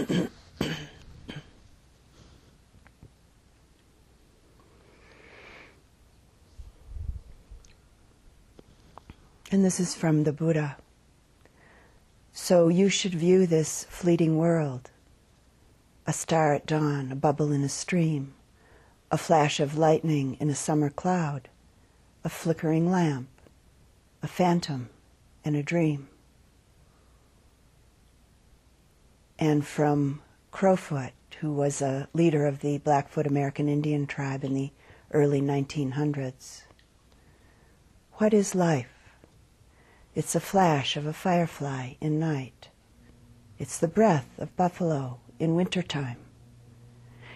and this is from the Buddha. So you should view this fleeting world a star at dawn, a bubble in a stream, a flash of lightning in a summer cloud, a flickering lamp, a phantom in a dream. And from Crowfoot, who was a leader of the Blackfoot American Indian tribe in the early 1900s. What is life? It's a flash of a firefly in night. It's the breath of buffalo in wintertime.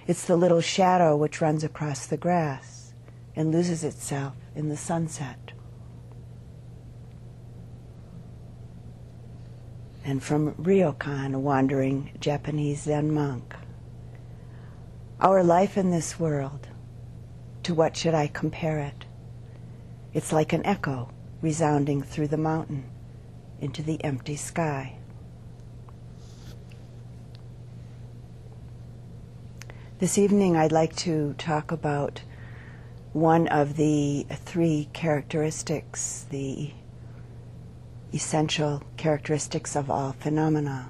It's the little shadow which runs across the grass and loses itself in the sunset. And from Ryokan, a wandering Japanese Zen monk. Our life in this world, to what should I compare it? It's like an echo resounding through the mountain into the empty sky. This evening, I'd like to talk about one of the three characteristics, the essential characteristics of all phenomena.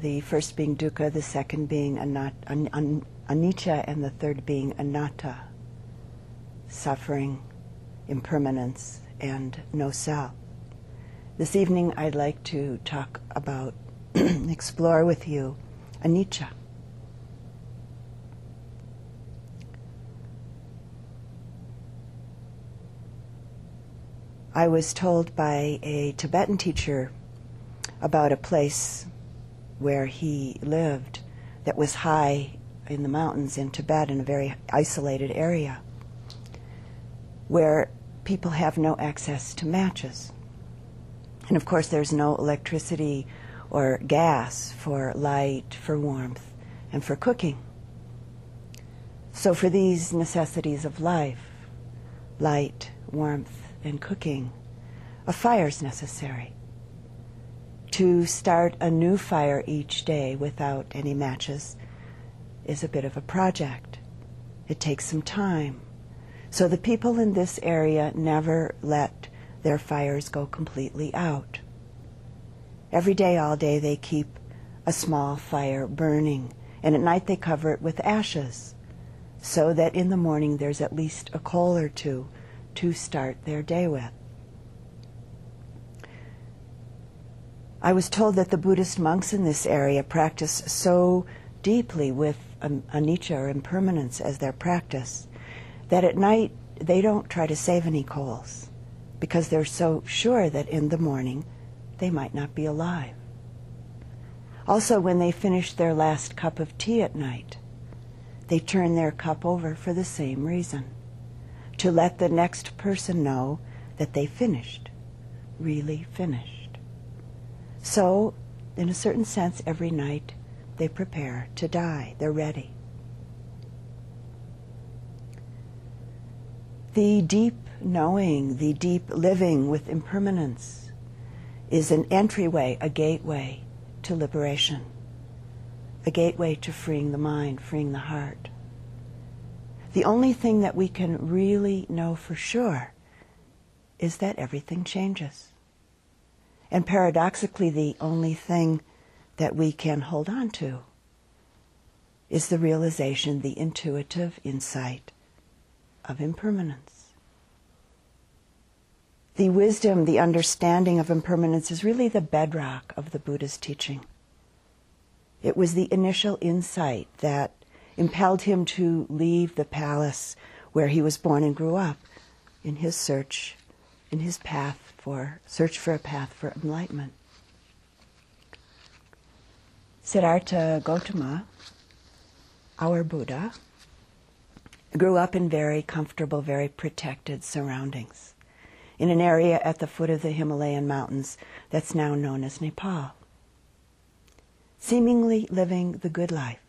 The first being dukkha, the second being anat- an- an- anicca, and the third being anatta, suffering, impermanence, and no self. This evening, I'd like to talk about, explore with you anicca. I was told by a Tibetan teacher about a place where he lived that was high in the mountains in Tibet in a very isolated area where people have no access to matches. And of course, there's no electricity or gas for light, for warmth, and for cooking. So, for these necessities of life, light, warmth, and cooking, a fire is necessary. To start a new fire each day without any matches is a bit of a project. It takes some time. So the people in this area never let their fires go completely out. Every day, all day, they keep a small fire burning, and at night they cover it with ashes, so that in the morning there's at least a coal or two to start their day with. I was told that the Buddhist monks in this area practice so deeply with anicca or impermanence as their practice that at night they don't try to save any coals because they're so sure that in the morning they might not be alive. Also, when they finish their last cup of tea at night, they turn their cup over for the same reason to let the next person know that they finished, really finished. So, in a certain sense, every night they prepare to die, they're ready. The deep knowing, the deep living with impermanence is an entryway, a gateway to liberation, a gateway to freeing the mind, freeing the heart. The only thing that we can really know for sure is that everything changes. And paradoxically, the only thing that we can hold on to is the realization, the intuitive insight of impermanence. The wisdom, the understanding of impermanence is really the bedrock of the Buddha's teaching. It was the initial insight that impelled him to leave the palace where he was born and grew up in his search, in his path for, search for a path for enlightenment. Siddhartha Gautama, our Buddha, grew up in very comfortable, very protected surroundings in an area at the foot of the Himalayan mountains that's now known as Nepal. Seemingly living the good life.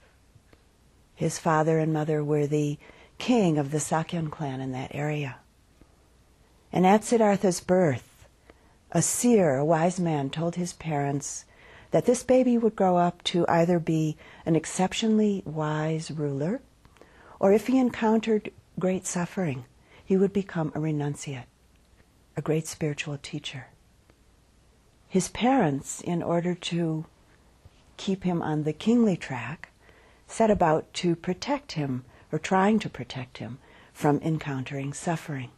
His father and mother were the king of the Sakyan clan in that area. And at Siddhartha's birth, a seer, a wise man, told his parents that this baby would grow up to either be an exceptionally wise ruler, or if he encountered great suffering, he would become a renunciate, a great spiritual teacher. His parents, in order to keep him on the kingly track, set about to protect him, or trying to protect him, from encountering suffering.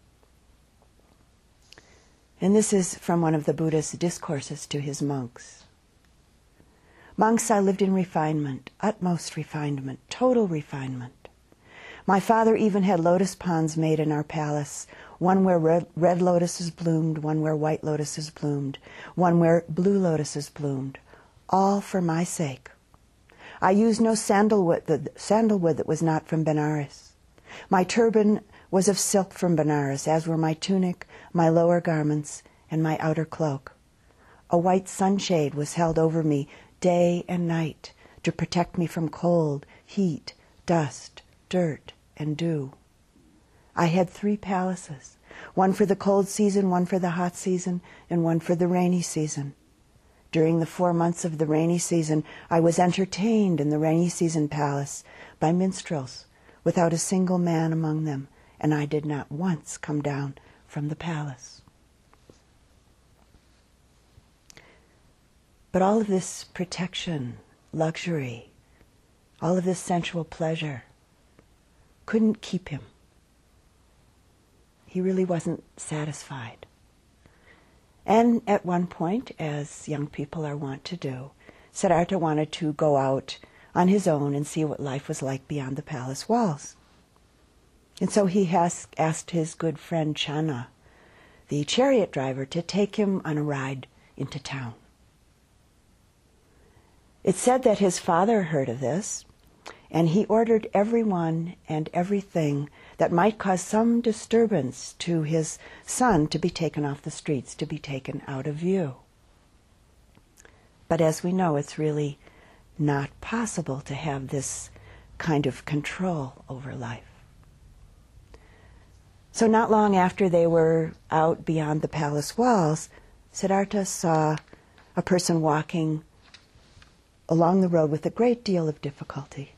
And this is from one of the Buddha's discourses to his monks. Monks, I lived in refinement, utmost refinement, total refinement. My father even had lotus ponds made in our palace, one where red, red, lotuses bloomed, one where white lotuses bloomed, one where blue lotuses bloomed, all for my sake. I used no sandalwood, the sandalwood that was not from Benares. My turban was of silk from Benares, as were my tunic, my lower garments, and my outer cloak. A white sunshade was held over me day and night to protect me from cold, heat, dust, dirt, and dew. I had three palaces one for the cold season, one for the hot season, and one for the rainy season. During the four months of the rainy season, I was entertained in the rainy season palace by minstrels, without a single man among them, and I did not once come down from the palace. But all of this protection, luxury, all of this sensual pleasure couldn't keep him. He really wasn't satisfied. And at one point, as young people are wont to do, Siddhartha wanted to go out on his own and see what life was like beyond the palace walls. And so he has asked his good friend Channa, the chariot driver, to take him on a ride into town. It said that his father heard of this, and he ordered everyone and everything that might cause some disturbance to his son to be taken off the streets, to be taken out of view. But as we know, it's really not possible to have this kind of control over life. So, not long after they were out beyond the palace walls, Siddhartha saw a person walking along the road with a great deal of difficulty,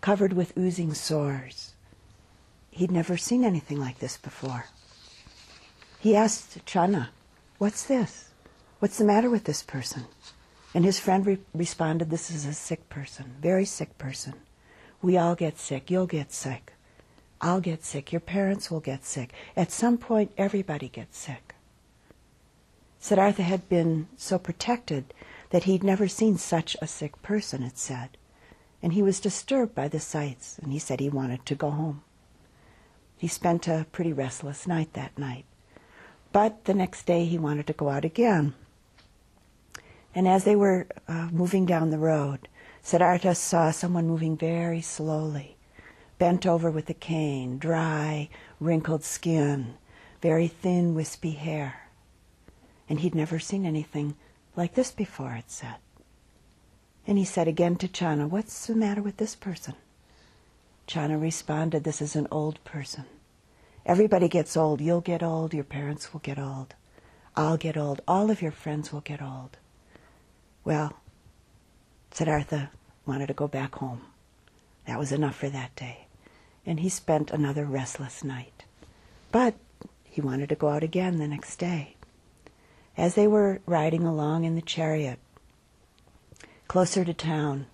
covered with oozing sores. He'd never seen anything like this before. He asked Channa, What's this? What's the matter with this person? And his friend re- responded, This is a sick person, very sick person. We all get sick. You'll get sick. I'll get sick. Your parents will get sick. At some point, everybody gets sick. Siddhartha had been so protected that he'd never seen such a sick person, it said. And he was disturbed by the sights, and he said he wanted to go home. He spent a pretty restless night that night. But the next day he wanted to go out again. And as they were uh, moving down the road, Siddhartha saw someone moving very slowly, bent over with a cane, dry, wrinkled skin, very thin, wispy hair. And he'd never seen anything like this before, it said. And he said again to Channa, What's the matter with this person? Channa responded, This is an old person. Everybody gets old. You'll get old. Your parents will get old. I'll get old. All of your friends will get old. Well, Siddhartha wanted to go back home. That was enough for that day. And he spent another restless night. But he wanted to go out again the next day. As they were riding along in the chariot, closer to town,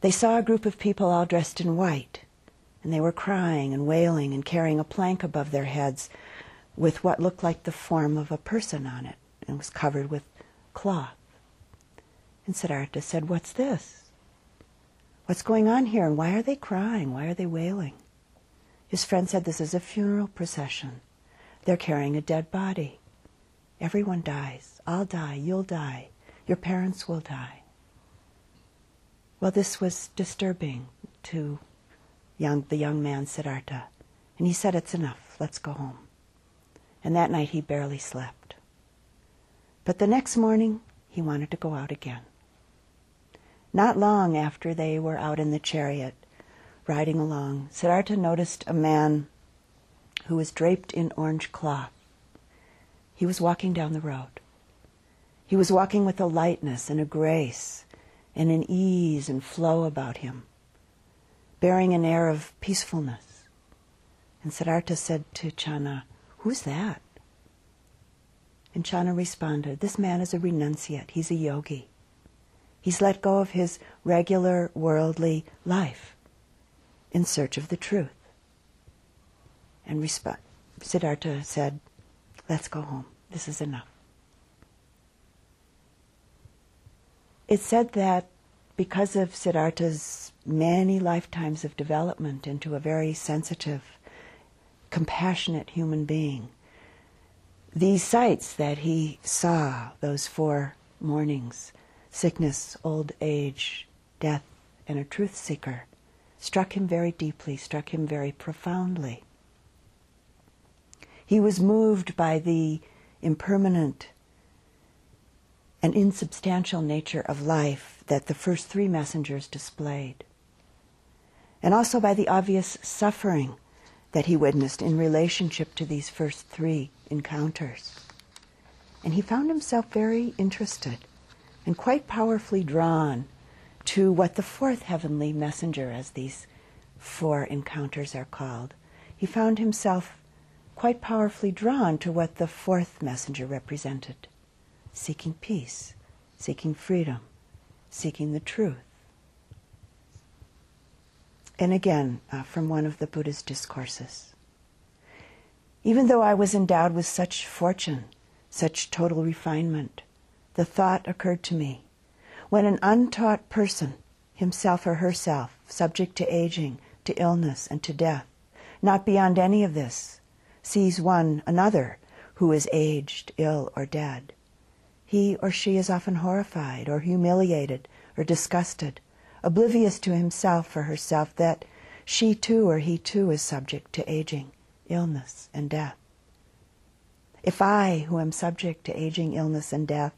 they saw a group of people all dressed in white, and they were crying and wailing and carrying a plank above their heads with what looked like the form of a person on it and was covered with cloth. And Siddhartha said, What's this? What's going on here? And why are they crying? Why are they wailing? His friend said, This is a funeral procession. They're carrying a dead body. Everyone dies. I'll die. You'll die. Your parents will die. Well, this was disturbing to young, the young man Siddhartha. And he said, It's enough. Let's go home. And that night he barely slept. But the next morning he wanted to go out again. Not long after they were out in the chariot, riding along, Siddhartha noticed a man who was draped in orange cloth he was walking down the road. He was walking with a lightness and a grace and an ease and flow about him, bearing an air of peacefulness. And Siddhartha said to Channa, Who's that? And Channa responded, This man is a renunciate. He's a yogi. He's let go of his regular worldly life in search of the truth. And resp- Siddhartha said, Let's go home. This is enough. It's said that because of Siddhartha's many lifetimes of development into a very sensitive, compassionate human being, these sights that he saw those four mornings sickness, old age, death, and a truth seeker struck him very deeply, struck him very profoundly. He was moved by the impermanent and insubstantial nature of life that the first three messengers displayed, and also by the obvious suffering that he witnessed in relationship to these first three encounters. And he found himself very interested and quite powerfully drawn to what the fourth heavenly messenger, as these four encounters are called. He found himself quite powerfully drawn to what the fourth messenger represented seeking peace, seeking freedom, seeking the truth. And again, uh, from one of the Buddha's discourses. Even though I was endowed with such fortune, such total refinement, the thought occurred to me when an untaught person, himself or herself, subject to aging, to illness, and to death, not beyond any of this, sees one another who is aged, ill, or dead, he or she is often horrified or humiliated or disgusted, oblivious to himself or herself that she too or he too is subject to aging, illness, and death. If I, who am subject to aging, illness, and death,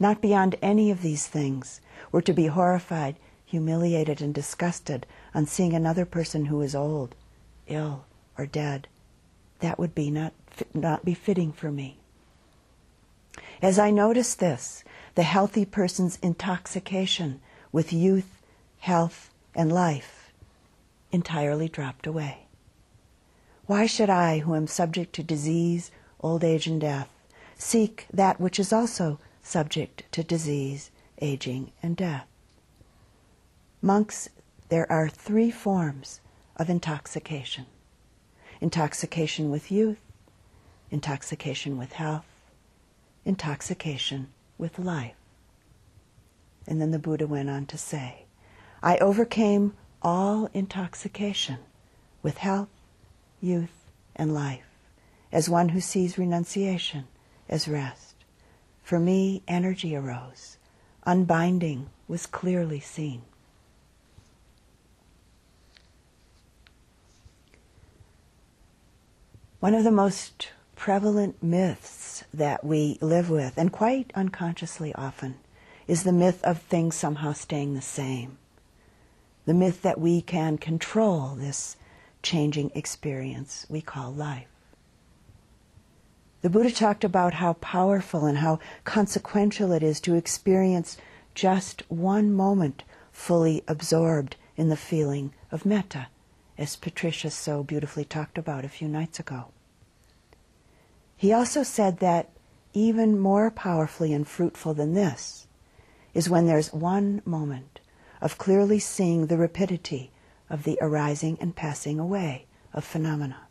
not beyond any of these things, were to be horrified, humiliated, and disgusted on seeing another person who is old, ill, or dead, that would be not, not be fitting for me. As I noticed this, the healthy person's intoxication with youth, health, and life entirely dropped away. Why should I, who am subject to disease, old age, and death, seek that which is also subject to disease, aging, and death. Monks, there are three forms of intoxication intoxication with youth, intoxication with health, intoxication with life. And then the Buddha went on to say, I overcame all intoxication with health, youth, and life, as one who sees renunciation as rest. For me, energy arose. Unbinding was clearly seen. One of the most prevalent myths that we live with, and quite unconsciously often, is the myth of things somehow staying the same. The myth that we can control this changing experience we call life. The Buddha talked about how powerful and how consequential it is to experience just one moment fully absorbed in the feeling of metta, as Patricia so beautifully talked about a few nights ago. He also said that even more powerfully and fruitful than this is when there's one moment of clearly seeing the rapidity of the arising and passing away of phenomena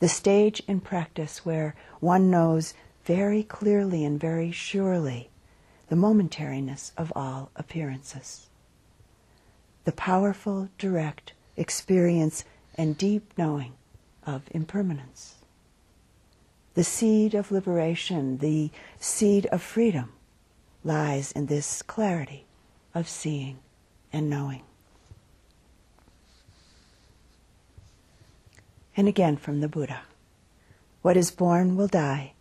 the stage in practice where one knows very clearly and very surely the momentariness of all appearances. The powerful, direct experience and deep knowing of impermanence. The seed of liberation, the seed of freedom, lies in this clarity of seeing and knowing. and again from the Buddha. What is born will die.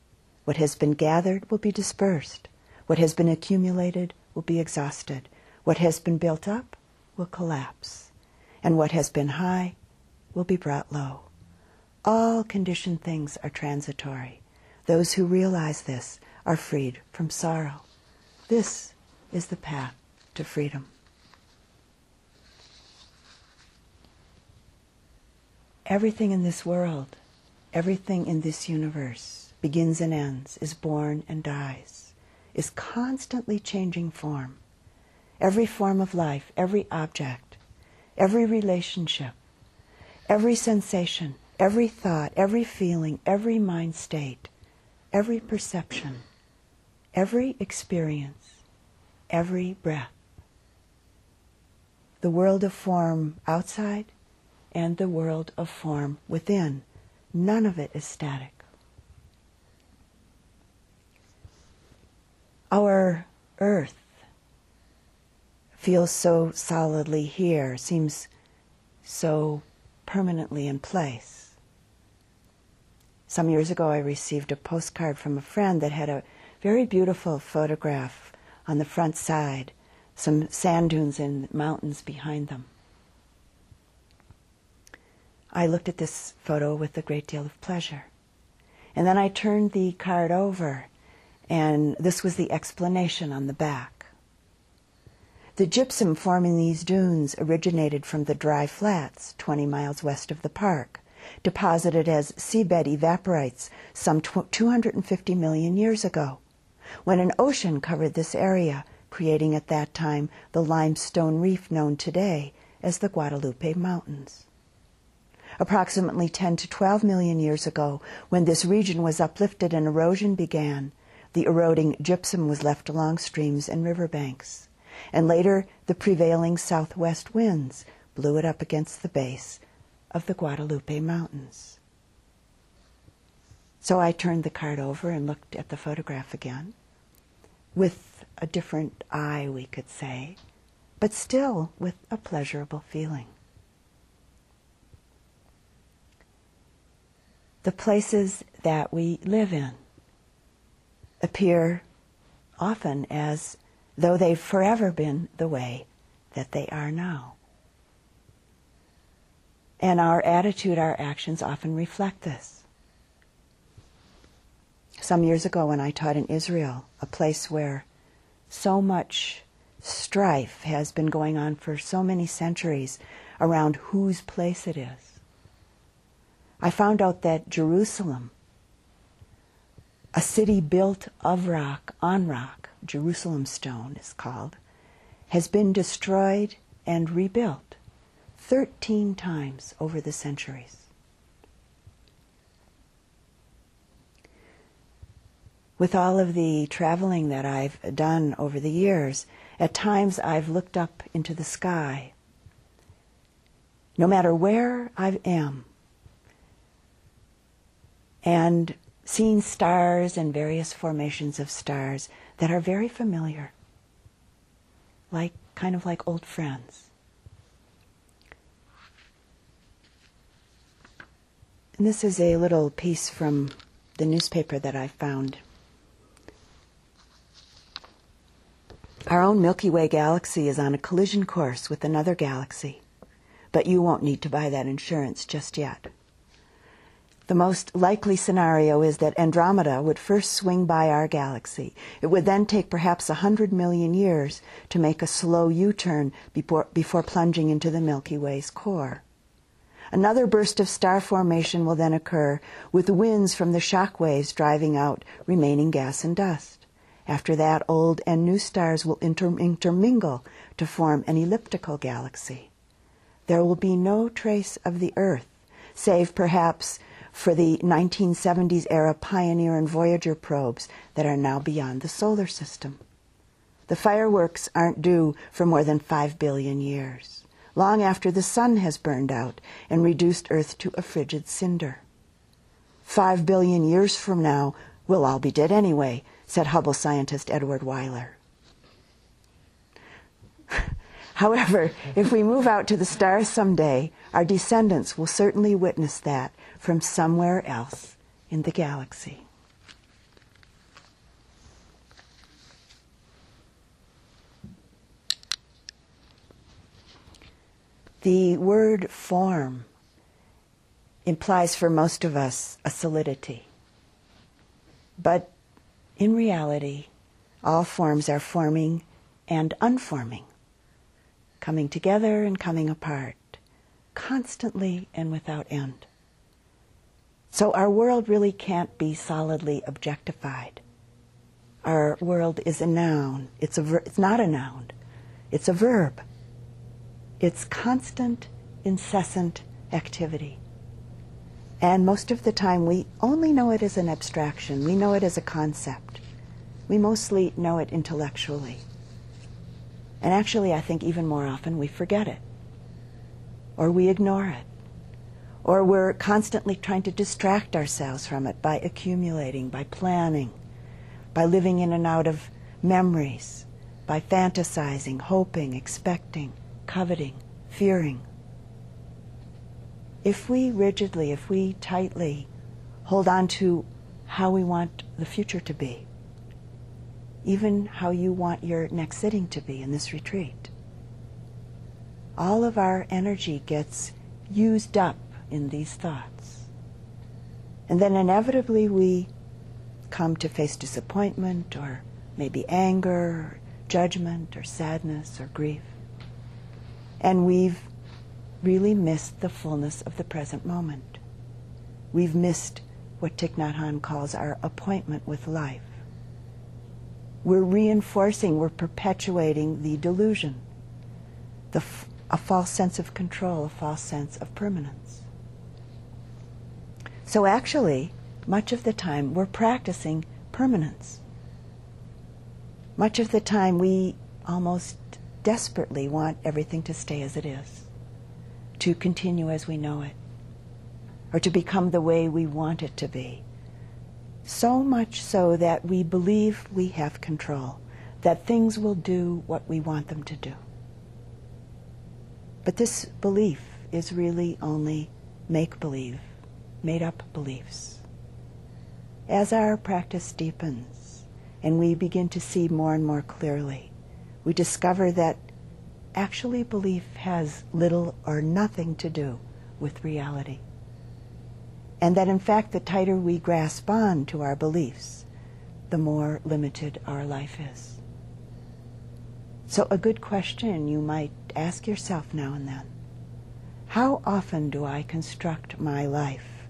What has been gathered will be dispersed. What has been accumulated will be exhausted. What has been built up will collapse. And what has been high will be brought low. All conditioned things are transitory. Those who realize this are freed from sorrow. This is the path to freedom. Everything in this world, everything in this universe begins and ends, is born and dies, is constantly changing form. Every form of life, every object, every relationship, every sensation, every thought, every feeling, every mind state, every perception, every experience, every breath. The world of form outside and the world of form within. None of it is static. Our earth feels so solidly here, seems so permanently in place. Some years ago, I received a postcard from a friend that had a very beautiful photograph on the front side, some sand dunes and mountains behind them. I looked at this photo with a great deal of pleasure. And then I turned the card over, and this was the explanation on the back. The gypsum forming these dunes originated from the dry flats 20 miles west of the park, deposited as seabed evaporites some 250 million years ago, when an ocean covered this area, creating at that time the limestone reef known today as the Guadalupe Mountains approximately 10 to 12 million years ago, when this region was uplifted and erosion began, the eroding gypsum was left along streams and riverbanks. And later, the prevailing southwest winds blew it up against the base of the Guadalupe Mountains. So I turned the card over and looked at the photograph again, with a different eye, we could say, but still with a pleasurable feeling. the places that we live in appear often as though they've forever been the way that they are now. And our attitude, our actions often reflect this. Some years ago, when I taught in Israel, a place where so much strife has been going on for so many centuries around whose place it is, I found out that Jerusalem, a city built of rock, on rock, Jerusalem stone is called, has been destroyed and rebuilt 13 times over the centuries. With all of the traveling that I've done over the years, at times I've looked up into the sky. No matter where I am, and seeing stars and various formations of stars that are very familiar, like kind of like old friends. And this is a little piece from the newspaper that I found. Our own Milky Way galaxy is on a collision course with another galaxy, but you won't need to buy that insurance just yet. The most likely scenario is that Andromeda would first swing by our galaxy. It would then take perhaps a hundred million years to make a slow U-turn before, before plunging into the Milky Way's core. Another burst of star formation will then occur, with winds from the shock waves driving out remaining gas and dust. After that, old and new stars will inter- intermingle to form an elliptical galaxy. There will be no trace of the Earth, save perhaps for the 1970s era Pioneer and Voyager probes that are now beyond the solar system. The fireworks aren't due for more than 5 billion years, long after the sun has burned out and reduced Earth to a frigid cinder. Five billion years from now, we'll all be dead anyway, said Hubble scientist Edward Weiler. However, if we move out to the stars someday, our descendants will certainly witness that from somewhere else in the galaxy. The word form implies for most of us a solidity. But in reality, all forms are forming and unforming, coming together and coming apart, constantly and without end. So our world really can't be solidly objectified. Our world is a noun. It's, a ver- it's not a noun. It's a verb. It's constant, incessant activity. And most of the time, we only know it as an abstraction. We know it as a concept. We mostly know it intellectually. And actually, I think even more often we forget it, or we ignore it or we're constantly trying to distract ourselves from it by accumulating, by planning, by living in and out of memories, by fantasizing, hoping, expecting, coveting, fearing. If we rigidly, if we tightly hold on to how we want the future to be, even how you want your next sitting to be in this retreat, all of our energy gets used up in these thoughts. And then inevitably we come to face disappointment or maybe anger, or judgment, or sadness, or grief. And we've really missed the fullness of the present moment. We've missed what Thich Nhat Hanh calls our appointment with life. We're reinforcing, we're perpetuating the delusion, the f- a false sense of control, a false sense of permanence. So actually, much of the time, we're practicing permanence. Much of the time, we almost desperately want everything to stay as it is, to continue as we know it, or to become the way we want it to be. So much so that we believe we have control, that things will do what we want them to do. But this belief is really only make believe made up beliefs. As our practice deepens and we begin to see more and more clearly, we discover that actually belief has little or nothing to do with reality. And that in fact, the tighter we grasp on to our beliefs, the more limited our life is. So, a good question you might ask yourself now and then how often do I construct my life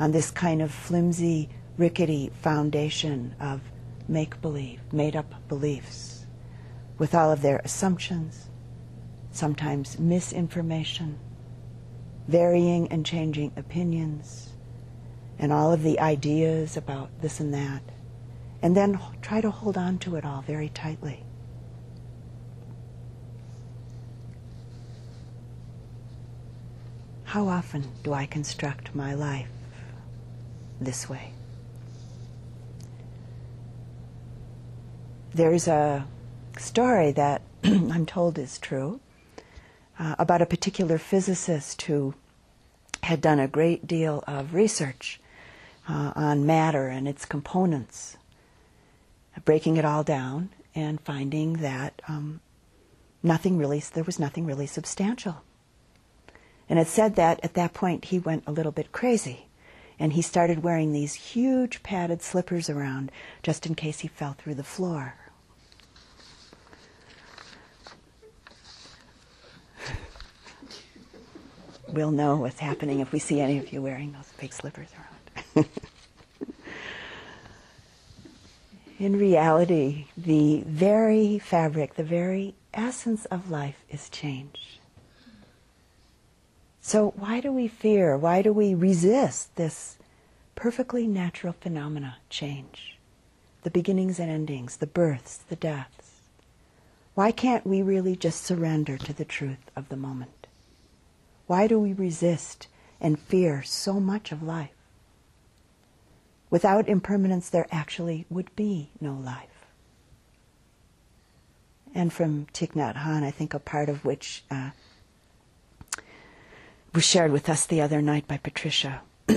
on this kind of flimsy, rickety foundation of make believe, made up beliefs, with all of their assumptions, sometimes misinformation, varying and changing opinions, and all of the ideas about this and that, and then try to hold on to it all very tightly. How often do I construct my life this way. There's a story that I'm told is true uh, about a particular physicist who had done a great deal of research uh, on matter and its components, breaking it all down and finding that um, nothing really, there was nothing really substantial. And it said that at that point he went a little bit crazy and he started wearing these huge padded slippers around just in case he fell through the floor. We'll know what's happening if we see any of you wearing those big slippers around. in reality, the very fabric, the very essence of life is change. So, why do we fear? Why do we resist this perfectly natural phenomena, change? The beginnings and endings, the births, the deaths. Why can't we really just surrender to the truth of the moment? Why do we resist and fear so much of life? Without impermanence, there actually would be no life. And from Thich Nhat Hanh, I think a part of which uh, was shared with us the other night by Patricia.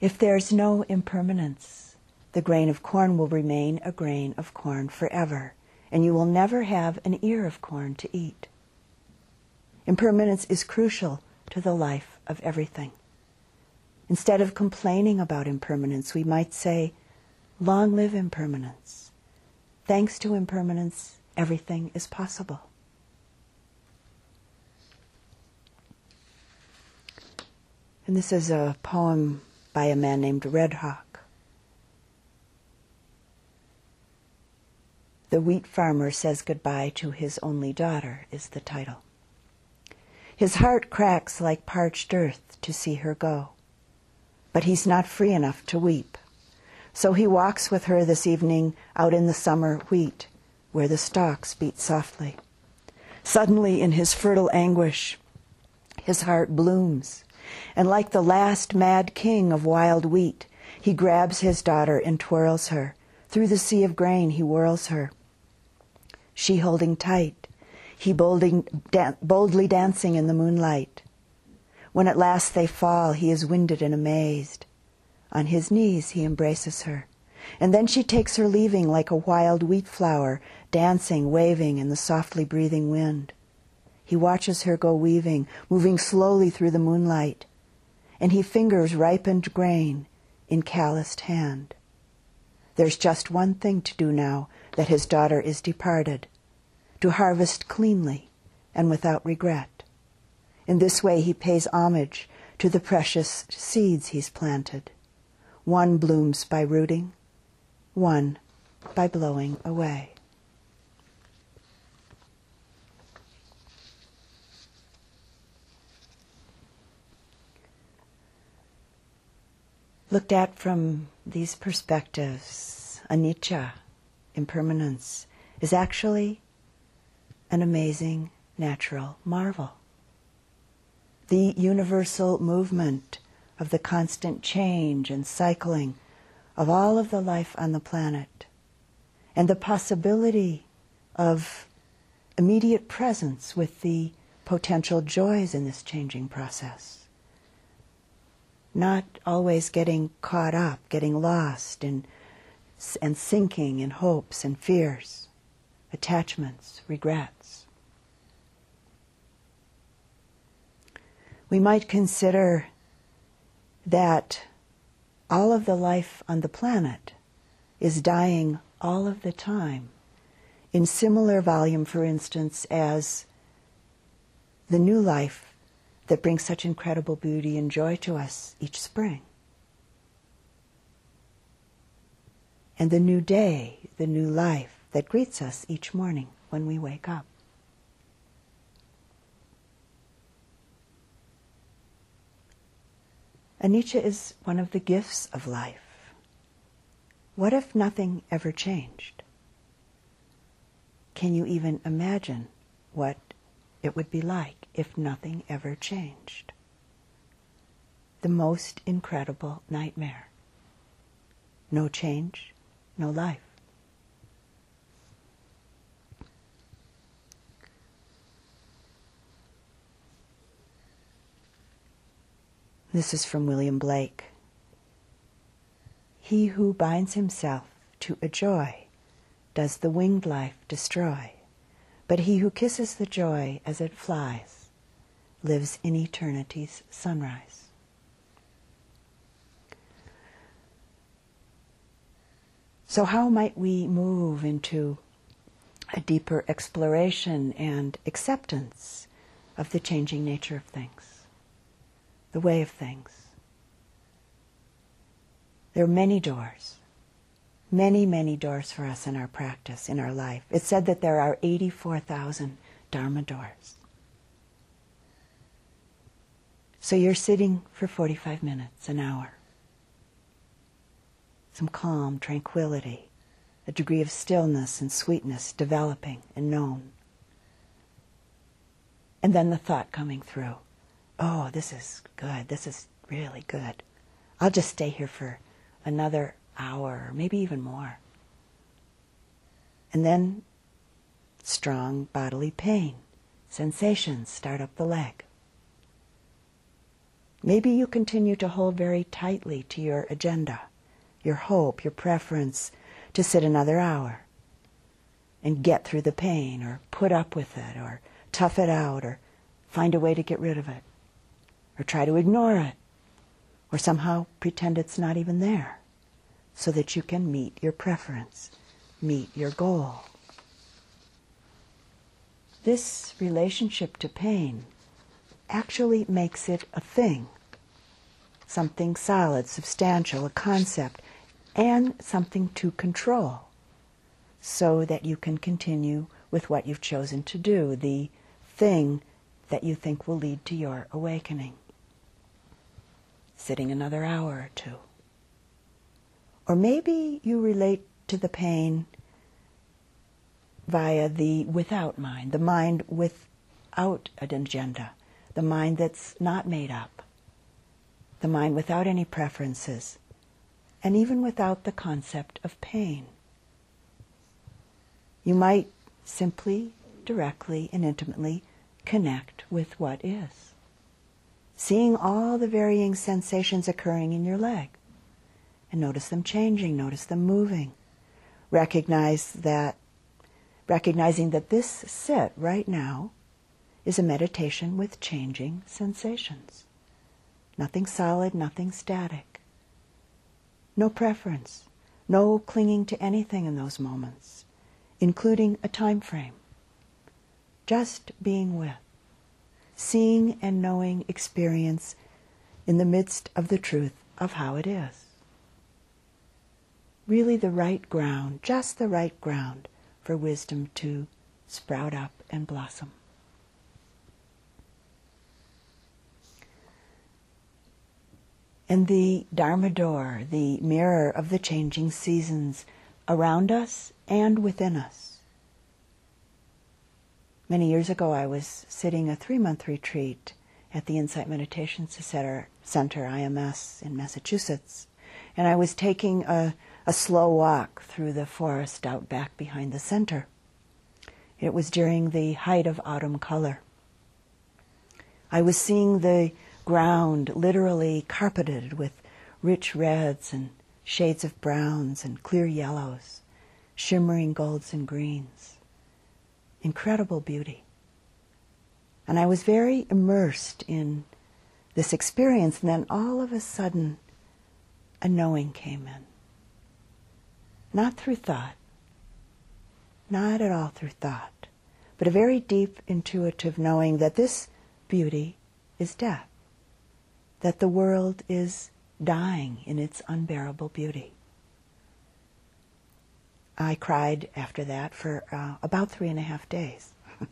if there's no impermanence, the grain of corn will remain a grain of corn forever, and you will never have an ear of corn to eat. Impermanence is crucial to the life of everything. Instead of complaining about impermanence, we might say, Long live impermanence. Thanks to impermanence, everything is possible. And this is a poem by a man named Red Hawk. The wheat farmer says goodbye to his only daughter is the title. His heart cracks like parched earth to see her go. But he's not free enough to weep. So he walks with her this evening out in the summer wheat, where the stalks beat softly. Suddenly, in his fertile anguish, his heart blooms, and like the last mad king of wild wheat, he grabs his daughter and twirls her. Through the sea of grain, he whirls her. She holding tight, he bolding, dan- boldly dancing in the moonlight. When at last they fall, he is winded and amazed. On his knees, he embraces her. And then she takes her leaving like a wild wheat flower, dancing, waving in the softly breathing wind. He watches her go weaving, moving slowly through the moonlight, and he fingers ripened grain in calloused hand. There's just one thing to do now that his daughter is departed to harvest cleanly and without regret. In this way, he pays homage to the precious seeds he's planted. One blooms by rooting, one by blowing away. Looked at from these perspectives, anicca, impermanence, is actually an amazing natural marvel. The universal movement of the constant change and cycling of all of the life on the planet, and the possibility of immediate presence with the potential joys in this changing process. Not always getting caught up, getting lost in, and sinking in hopes and fears, attachments, regrets. We might consider that all of the life on the planet is dying all of the time in similar volume, for instance, as the new life that brings such incredible beauty and joy to us each spring. And the new day, the new life that greets us each morning when we wake up. Anicca is one of the gifts of life. What if nothing ever changed? Can you even imagine what it would be like if nothing ever changed? The most incredible nightmare. No change, no life. This is from William Blake. He who binds himself to a joy does the winged life destroy, but he who kisses the joy as it flies lives in eternity's sunrise. So, how might we move into a deeper exploration and acceptance of the changing nature of things? The way of things. There are many doors, many, many doors for us in our practice, in our life. It's said that there are 84,000 Dharma doors. So you're sitting for 45 minutes, an hour. Some calm, tranquility, a degree of stillness and sweetness developing and known. And then the thought coming through oh, this is good. This is really good. I'll just stay here for another hour, maybe even more. And then strong bodily pain, sensations start up the leg. Maybe you continue to hold very tightly to your agenda, your hope, your preference to sit another hour and get through the pain or put up with it or tough it out or find a way to get rid of it or try to ignore it, or somehow pretend it's not even there. so that you can meet your preference, meet your goal. This relationship to pain actually makes it a thing, something solid, substantial, a concept, and something to control so that you can continue with what you've chosen to do, the thing that you think will lead to your awakening. Sitting another hour or two. Or maybe you relate to the pain via the without mind, the mind without an agenda, the mind that's not made up, the mind without any preferences, and even without the concept of pain. You might simply, directly, and intimately connect with what is. Seeing all the varying sensations occurring in your leg. And notice them changing, notice them moving. Recognize that, recognizing that this sit right now is a meditation with changing sensations. Nothing solid, nothing static. No preference, no clinging to anything in those moments, including a time frame just being with, seeing and knowing experience in the midst of the truth of how it is. Really, the right ground, just the right ground for wisdom to sprout up and blossom. And the Dharma door, the mirror of the changing seasons around us and within us Many years ago, I was sitting a three month retreat at the Insight Meditation Center, IMS, in Massachusetts. And I was taking a, a slow walk through the forest out back behind the center. It was during the height of autumn color. I was seeing the ground literally carpeted with rich reds and shades of browns and clear yellows, shimmering golds and greens incredible beauty. And I was very immersed in this experience, and then all of a sudden, a knowing came in. Not through thought, not at all through thought, but a very deep intuitive knowing that this beauty is death, that the world is dying in its unbearable beauty. I cried after that for uh, about three and a half days.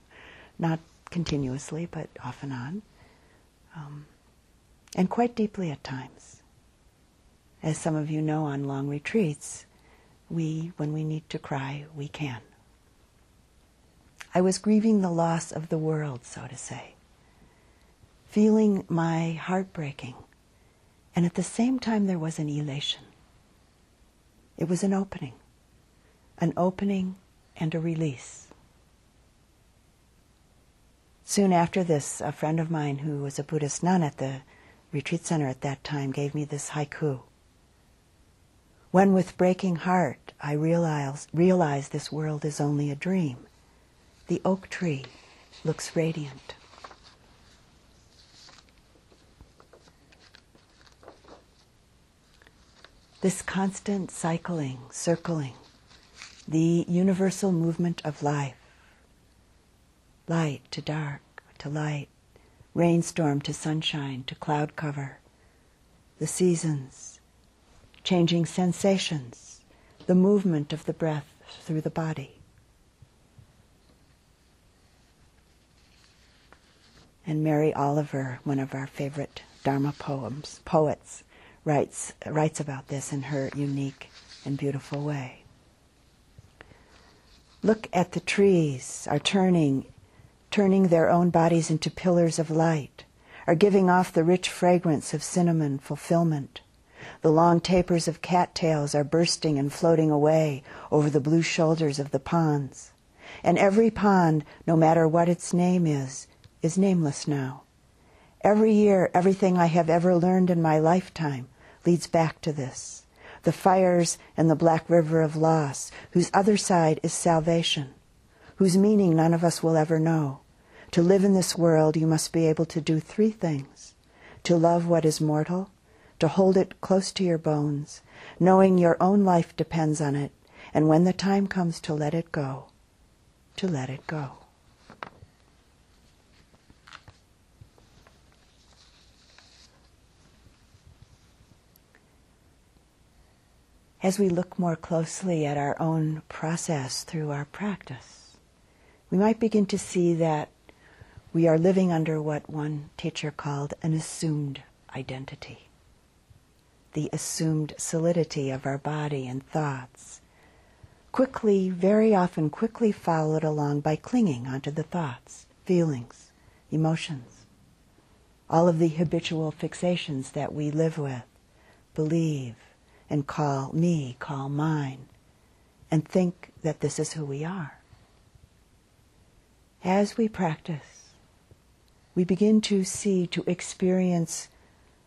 Not continuously, but off and on. Um, and quite deeply at times. As some of you know on long retreats, we, when we need to cry, we can. I was grieving the loss of the world, so to say, feeling my heart breaking, and at the same time there was an elation. It was an opening an opening and a release. Soon after this, a friend of mine who was a Buddhist nun at the retreat center at that time gave me this haiku. When with breaking heart I realize, realize this world is only a dream, the oak tree looks radiant. This constant cycling, circling, the universal movement of life. Light to dark to light, rainstorm to sunshine to cloud cover, the seasons, changing sensations, the movement of the breath through the body. And Mary Oliver, one of our favorite Dharma poems, poets, writes, writes about this in her unique and beautiful way. Look at the trees are turning, turning their own bodies into pillars of light, are giving off the rich fragrance of cinnamon fulfillment. The long tapers of cattails are bursting and floating away over the blue shoulders of the ponds. And every pond, no matter what its name is, is nameless now. Every year, everything I have ever learned in my lifetime leads back to this the fires and the black river of loss, whose other side is salvation, whose meaning none of us will ever know. To live in this world, you must be able to do three things to love what is mortal, to hold it close to your bones, knowing your own life depends on it, and when the time comes to let it go, to let it go. As we look more closely at our own process through our practice, we might begin to see that we are living under what one teacher called an assumed identity. The assumed solidity of our body and thoughts. Quickly, very often quickly followed along by clinging onto the thoughts, feelings, emotions. All of the habitual fixations that we live with, believe, and call me, call mine, and think that this is who we are. As we practice, we begin to see, to experience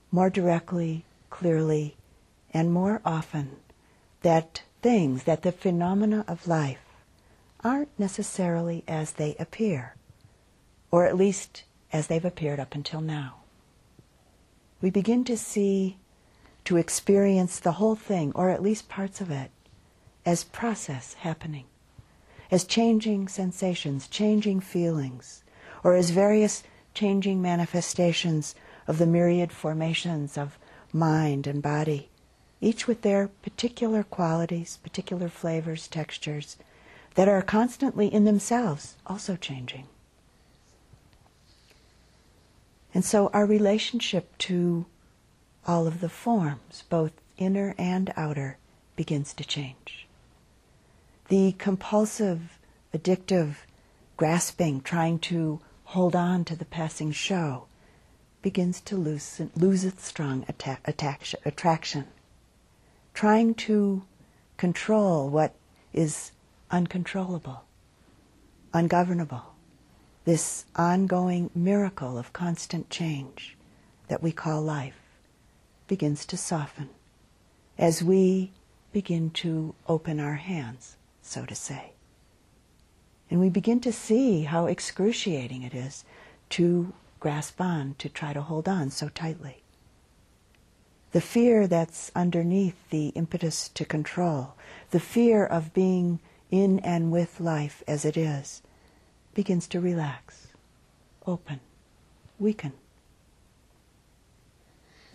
more directly, clearly, and more often that things, that the phenomena of life aren't necessarily as they appear, or at least as they've appeared up until now. We begin to see, to experience the whole thing, or at least parts of it, as process happening, as changing sensations, changing feelings, or as various changing manifestations of the myriad formations of mind and body, each with their particular qualities, particular flavors, textures, that are constantly in themselves also changing. And so our relationship to all of the forms, both inner and outer, begins to change. The compulsive, addictive, grasping, trying to hold on to the passing show begins to lose, lose its strong atta- attraction. Trying to control what is uncontrollable, ungovernable, this ongoing miracle of constant change that we call life begins to soften as we begin to open our hands, so to say. And we begin to see how excruciating it is to grasp on, to try to hold on so tightly. The fear that's underneath the impetus to control, the fear of being in and with life as it is, begins to relax, open, weaken.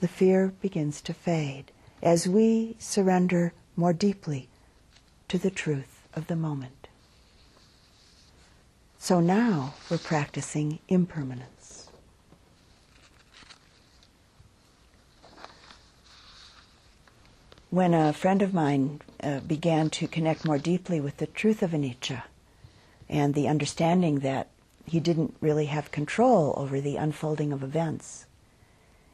The fear begins to fade as we surrender more deeply to the truth of the moment. So now we're practicing impermanence. When a friend of mine uh, began to connect more deeply with the truth of anicca and the understanding that he didn't really have control over the unfolding of events,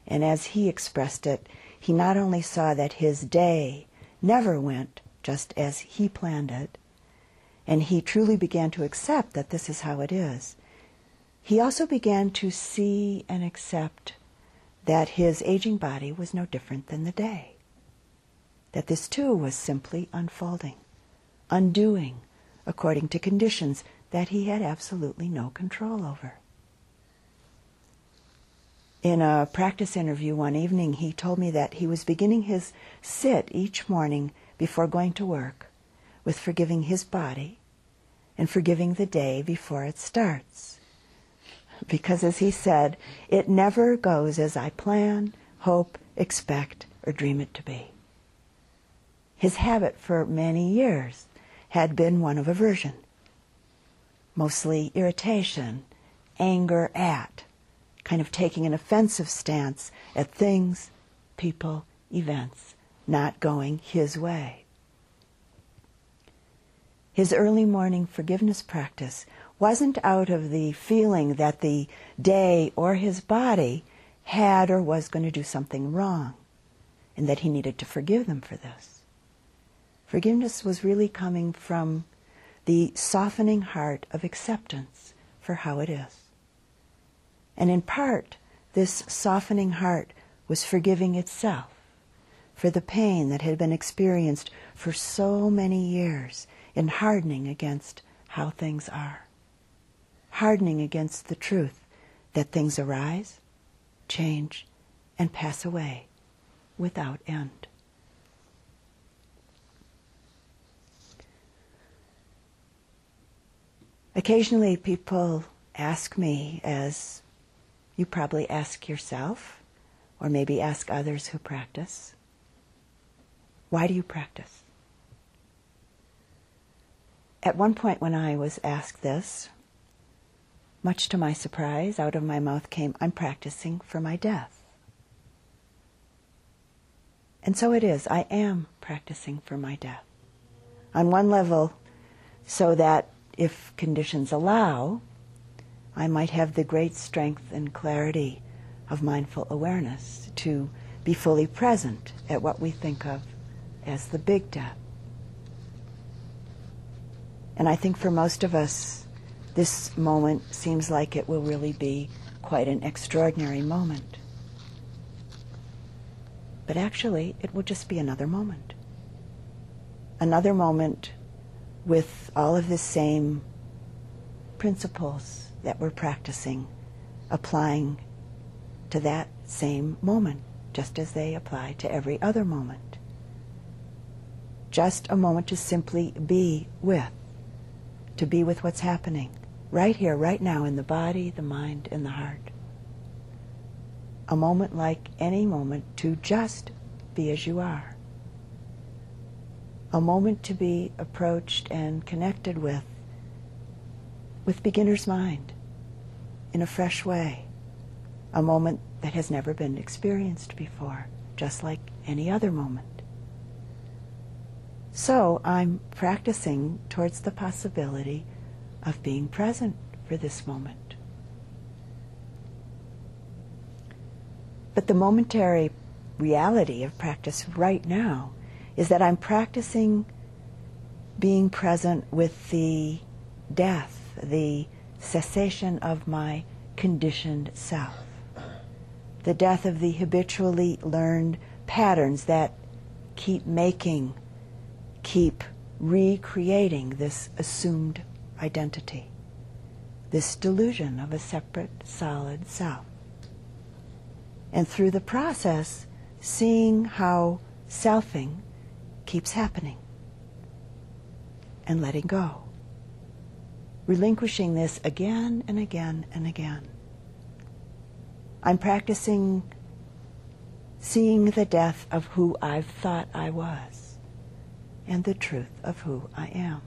and as he expressed it, he not only saw that his day never went just as he planned it, and he truly began to accept that this is how it is. He also began to see and accept that his aging body was no different than the day. That this too was simply unfolding, undoing according to conditions that he had absolutely no control over. In a practice interview one evening, he told me that he was beginning his sit each morning before going to work with forgiving his body and forgiving the day before it starts. Because as he said, it never goes as I plan, hope, expect, or dream it to be. His habit for many years had been one of aversion, mostly irritation, anger at, kind of taking an offensive stance at things, people, events not going his way. His early morning forgiveness practice wasn't out of the feeling that the day or his body had or was going to do something wrong and that he needed to forgive them for this. Forgiveness was really coming from the softening heart of acceptance for how it is. And in part, this softening heart was forgiving itself for the pain that had been experienced for so many years in hardening against how things are, hardening against the truth that things arise, change, and pass away without end. Occasionally, people ask me, as you probably ask yourself, or maybe ask others who practice, why do you practice? At one point, when I was asked this, much to my surprise, out of my mouth came, I'm practicing for my death. And so it is, I am practicing for my death. On one level, so that if conditions allow, I might have the great strength and clarity of mindful awareness to be fully present at what we think of as the big death. And I think for most of us, this moment seems like it will really be quite an extraordinary moment. But actually, it will just be another moment. Another moment with all of the same principles that we're practicing, applying to that same moment, just as they apply to every other moment. Just a moment to simply be with, to be with what's happening right here, right now, in the body, the mind, and the heart. A moment like any moment to just be as you are a moment to be approached and connected with, with beginner's mind, in a fresh way, a moment that has never been experienced before, just like any other moment. So I'm practicing towards the possibility of being present for this moment. But the momentary reality of practice right now is that I'm practicing being present with the death, the cessation of my conditioned self, the death of the habitually learned patterns that keep making, keep recreating this assumed identity, this delusion of a separate, solid self. And through the process, seeing how selfing keeps happening and letting go. Relinquishing this again and again and again. I'm practicing seeing the death of who I've thought I was and the truth of who I am.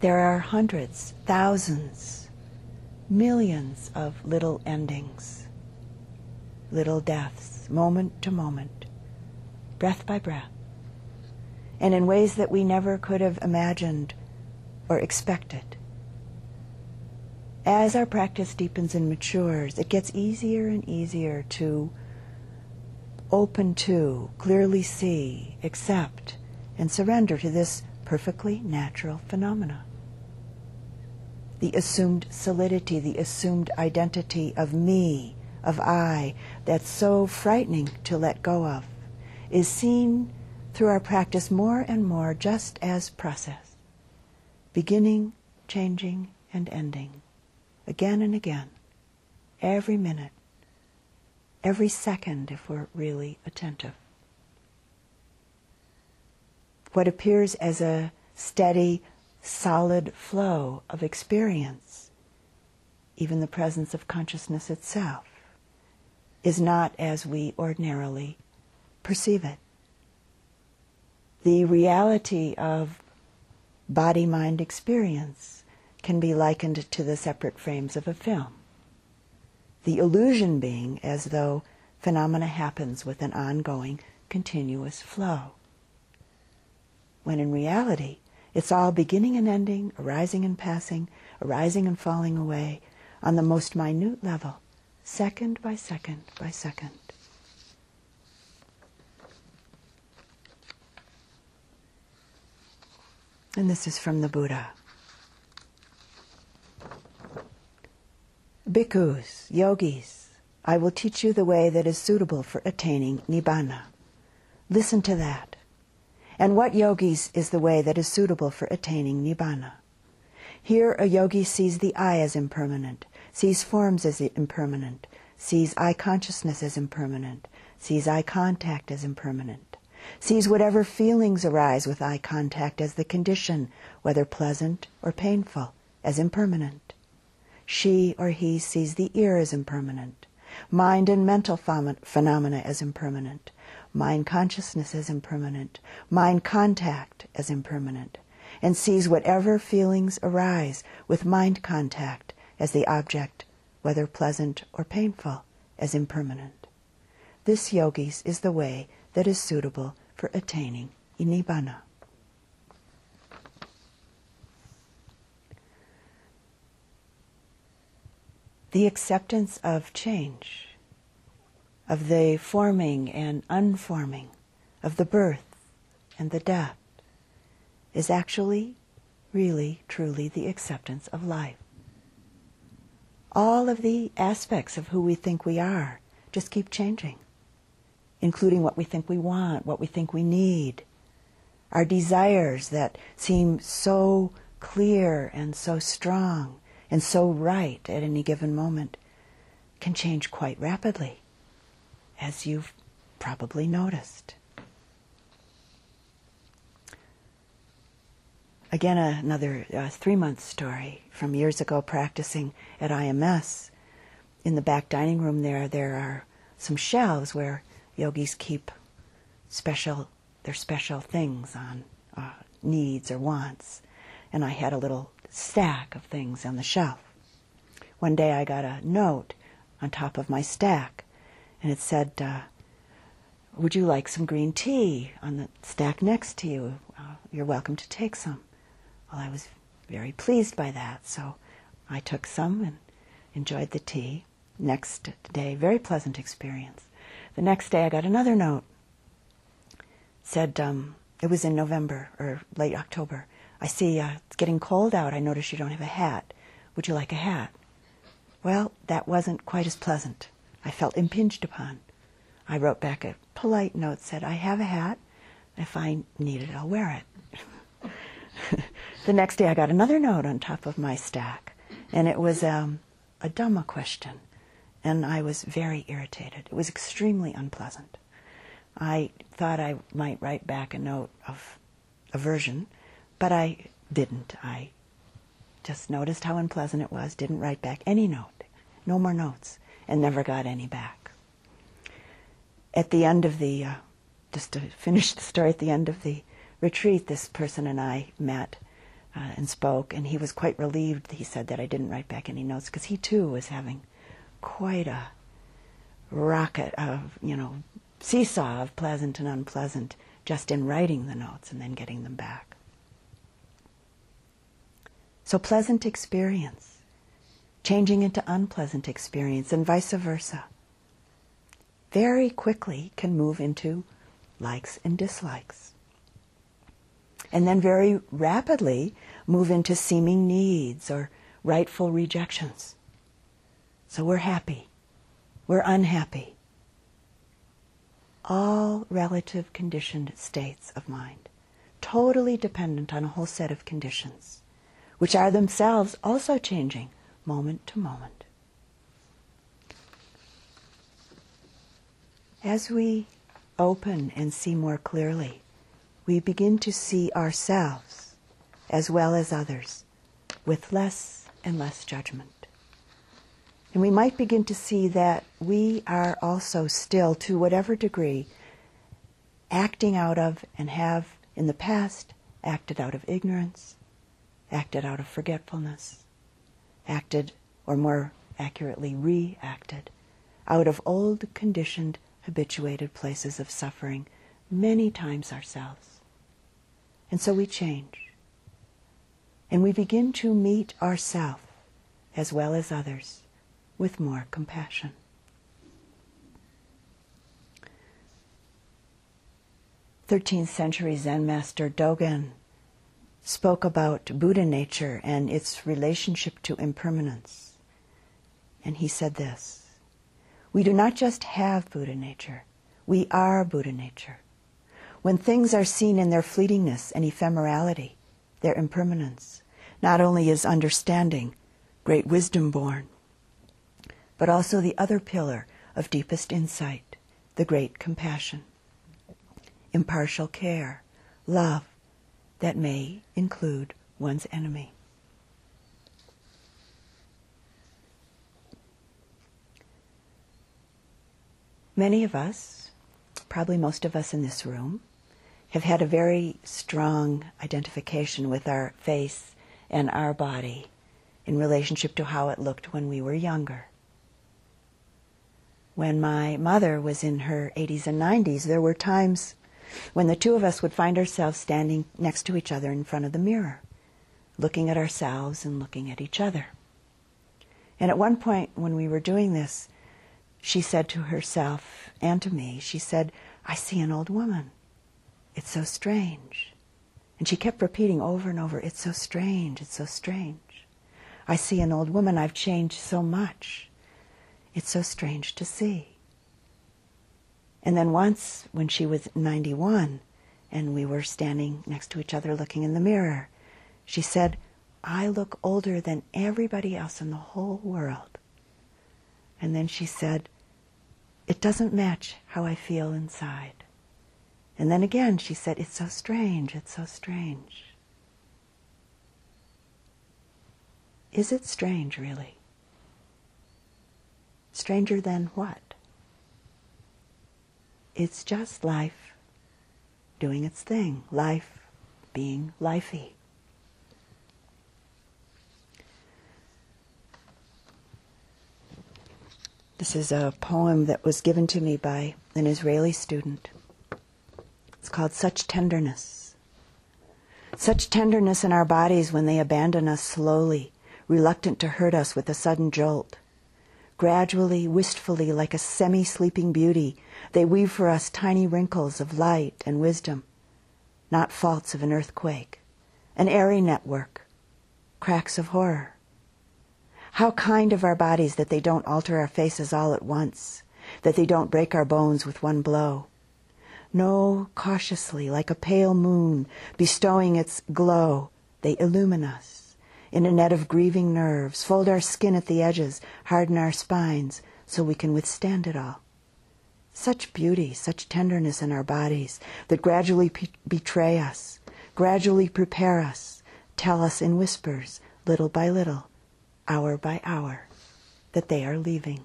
There are hundreds, thousands, millions of little endings, little deaths moment to moment, breath by breath, and in ways that we never could have imagined or expected. As our practice deepens and matures, it gets easier and easier to open to, clearly see, accept, and surrender to this perfectly natural phenomena. The assumed solidity, the assumed identity of me of I that's so frightening to let go of is seen through our practice more and more just as process, beginning, changing, and ending, again and again, every minute, every second if we're really attentive. What appears as a steady, solid flow of experience, even the presence of consciousness itself, is not as we ordinarily perceive it. The reality of body mind experience can be likened to the separate frames of a film. The illusion being as though phenomena happens with an ongoing, continuous flow. When in reality, it's all beginning and ending, arising and passing, arising and falling away on the most minute level second by second by second. And this is from the Buddha. Bhikkhus, yogis, I will teach you the way that is suitable for attaining nibbana. Listen to that. And what yogis is the way that is suitable for attaining nibbana? Here a yogi sees the eye as impermanent, sees forms as impermanent, sees eye consciousness as impermanent, sees eye contact as impermanent, sees whatever feelings arise with eye contact as the condition, whether pleasant or painful, as impermanent. She or he sees the ear as impermanent, mind and mental phenomena as impermanent, mind consciousness as impermanent, mind contact as impermanent, and sees whatever feelings arise with mind contact as the object, whether pleasant or painful, as impermanent. This, yogis, is the way that is suitable for attaining nibbana. The acceptance of change, of the forming and unforming, of the birth and the death, is actually, really, truly the acceptance of life. All of the aspects of who we think we are just keep changing including what we think we want, what we think we need. Our desires that seem so clear and so strong and so right at any given moment can change quite rapidly, as you've probably noticed. Again, another uh, three month story from years ago practicing at IMS. In the back dining room there, there are some shelves where yogis keep special their special things on uh, needs or wants, and I had a little stack of things on the shelf. One day I got a note on top of my stack, and it said, uh, "Would you like some green tea?" On the stack next to you, uh, you're welcome to take some. Well, I was very pleased by that, so I took some and enjoyed the tea. Next day, very pleasant experience. The next day, I got another note. It said um, it was in November or late October. I see uh, it's getting cold out. I notice you don't have a hat. Would you like a hat? Well, that wasn't quite as pleasant. I felt impinged upon. I wrote back a polite note, said, I have a hat. If I need it, I'll wear it. the next day, I got another note on top of my stack, and it was um, a Dhamma question and I was very irritated. It was extremely unpleasant. I thought I might write back a note of aversion, but I didn't. I just noticed how unpleasant it was, didn't write back any note, no more notes, and never got any back. At the end of the, uh, just to finish the story, at the end of the retreat, this person and I met uh, and spoke, and he was quite relieved, he said, that I didn't write back any notes, because he too was having quite a rocket of, you know, seesaw of pleasant and unpleasant just in writing the notes and then getting them back. So, pleasant experience changing into unpleasant experience and vice versa very quickly can move into likes and dislikes. And then very rapidly move into seeming needs or rightful rejections. So we're happy. We're unhappy. All relative conditioned states of mind, totally dependent on a whole set of conditions, which are themselves also changing moment to moment. As we open and see more clearly, we begin to see ourselves as well as others with less and less judgment. And we might begin to see that we are also still, to whatever degree, acting out of and have in the past acted out of ignorance, acted out of forgetfulness, acted, or more accurately, reacted out of old, conditioned, habituated places of suffering many times ourselves. And so we change. And we begin to meet ourself as well as others with more compassion. Thirteenth century Zen master Dogen spoke about Buddha nature and its relationship to impermanence. And he said this We do not just have Buddha nature, we are Buddha nature. When things are seen in their fleetingness and ephemerality, their impermanence, not only is understanding, great wisdom born, but also the other pillar of deepest insight, the great compassion, impartial care, love that may include one's enemy. Many of us, probably most of us in this room, have had a very strong identification with our face and our body in relationship to how it looked when we were younger. When my mother was in her 80s and 90s, there were times when the two of us would find ourselves standing next to each other in front of the mirror, looking at ourselves and looking at each other. And at one point when we were doing this, she said to herself and to me, she said, I see an old woman. It's so strange. And she kept repeating over and over, It's so strange, it's so strange. I see an old woman, I've changed so much. It's so strange to see. And then once, when she was 91, and we were standing next to each other looking in the mirror, she said, I look older than everybody else in the whole world. And then she said, It doesn't match how I feel inside. And then again she said, It's so strange, it's so strange. Is it strange, really? Stranger than what? It's just life doing its thing, life being lifey. This is a poem that was given to me by an Israeli student. It's called Such Tenderness. Such tenderness in our bodies when they abandon us slowly, reluctant to hurt us with a sudden jolt. Gradually, wistfully, like a semi sleeping beauty, they weave for us tiny wrinkles of light and wisdom, not faults of an earthquake, an airy network, cracks of horror. How kind of our bodies that they don't alter our faces all at once, that they don't break our bones with one blow. No, cautiously, like a pale moon, bestowing its glow, they illumine us. In a net of grieving nerves, fold our skin at the edges, harden our spines, so we can withstand it all. Such beauty, such tenderness in our bodies that gradually p- betray us, gradually prepare us, tell us in whispers, little by little, hour by hour, that they are leaving.